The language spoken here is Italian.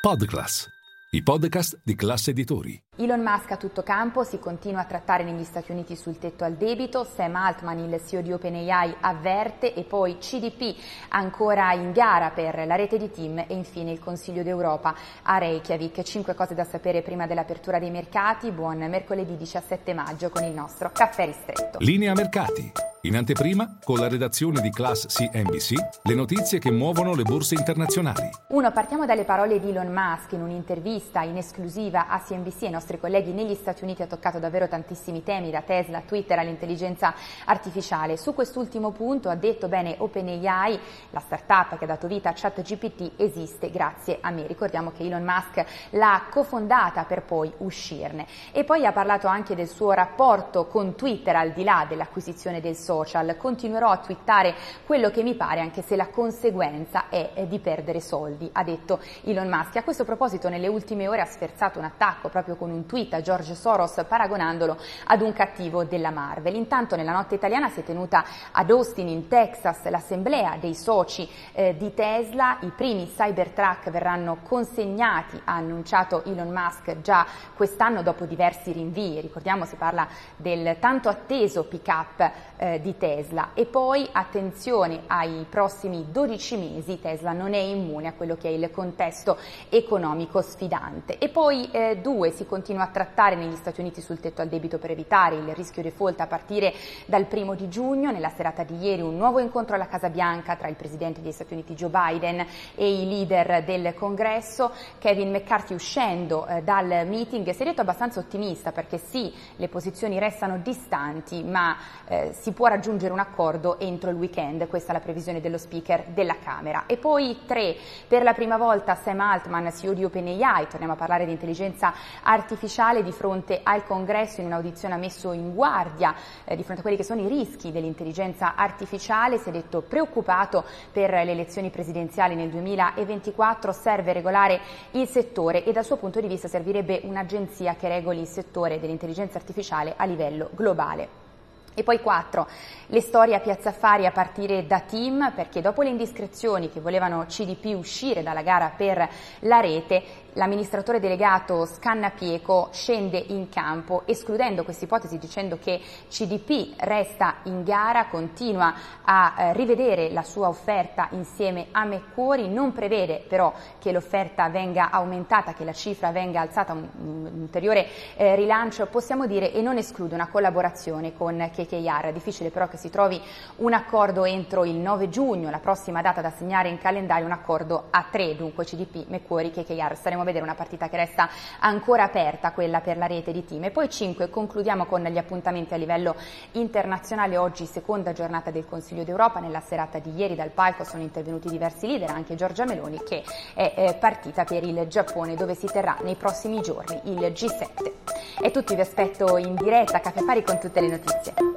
Podclass, i podcast di classe editori. Elon Musk a tutto campo, si continua a trattare negli Stati Uniti sul tetto al debito, Sam Altman, il CEO di OpenAI, avverte e poi CDP ancora in gara per la rete di team e infine il Consiglio d'Europa a Reykjavik. Cinque cose da sapere prima dell'apertura dei mercati. Buon mercoledì 17 maggio con il nostro caffè ristretto. Linea mercati. In anteprima, con la redazione di Class CNBC, le notizie che muovono le borse internazionali. Uno, partiamo dalle parole di Elon Musk in un'intervista in esclusiva a CNBC ai nostri colleghi negli Stati Uniti ha toccato davvero tantissimi temi, da Tesla, Twitter all'intelligenza artificiale. Su quest'ultimo punto ha detto bene OpenAI, la startup che ha dato vita a ChatGPT, esiste grazie a me. Ricordiamo che Elon Musk l'ha cofondata per poi uscirne. E poi ha parlato anche del suo rapporto con Twitter al di là dell'acquisizione del social. Continuerò a twittare quello che mi pare anche se la conseguenza è di perdere soldi, ha detto Elon Musk. A questo proposito nelle ultime ore ha sferzato un attacco proprio con un tweet a George Soros paragonandolo ad un cattivo della Marvel. Intanto nella notte italiana si è tenuta ad Austin in Texas l'assemblea dei soci eh, di Tesla, i primi Cybertruck verranno consegnati, ha annunciato Elon Musk già quest'anno dopo diversi rinvii, ricordiamo si parla del tanto atteso pick-up eh, di Tesla. E poi attenzione ai prossimi 12 mesi Tesla non è immune a quello che è il contesto economico sfidante. E poi eh, due si continua a trattare negli Stati Uniti sul tetto al debito per evitare il rischio default a partire dal primo di giugno. Nella serata di ieri un nuovo incontro alla Casa Bianca tra il presidente degli Stati Uniti Joe Biden e i leader del congresso. Kevin McCarthy uscendo eh, dal meeting si è detto abbastanza ottimista perché sì le posizioni restano distanti ma eh, si può raggiungere un accordo entro il weekend, questa è la previsione dello speaker della Camera. E poi tre, per la prima volta Sam Altman, CEO di OpenAI, torniamo a parlare di intelligenza artificiale, di fronte al Congresso in un'audizione ha messo in guardia eh, di fronte a quelli che sono i rischi dell'intelligenza artificiale, si è detto preoccupato per le elezioni presidenziali nel 2024, serve regolare il settore e dal suo punto di vista servirebbe un'agenzia che regoli il settore dell'intelligenza artificiale a livello globale. E poi quattro, le storie a Piazza Affari a partire da Team, perché dopo le indiscrezioni che volevano CDP uscire dalla gara per la rete, l'amministratore delegato Scannapieco scende in campo escludendo questa ipotesi dicendo che CDP resta in gara, continua a eh, rivedere la sua offerta insieme a Meccuori, non prevede però che l'offerta venga aumentata, che la cifra venga alzata, un, un ulteriore eh, rilancio possiamo dire e non esclude una collaborazione con KKR. Difficile però che si trovi un accordo entro il 9 giugno, la prossima data da segnare in calendario, un accordo a tre, dunque CDP, Meccuori, KKR. Staremo a vedere una partita che resta ancora aperta, quella per la rete di team. E poi 5, concludiamo con gli appuntamenti a livello internazionale. Oggi seconda giornata del Consiglio d'Europa, nella serata di ieri dal palco sono intervenuti diversi leader, anche Giorgia Meloni che è partita per il Giappone dove si terrà nei prossimi giorni il G7. È tutto, vi aspetto in diretta a Caffè Pari con tutte le notizie.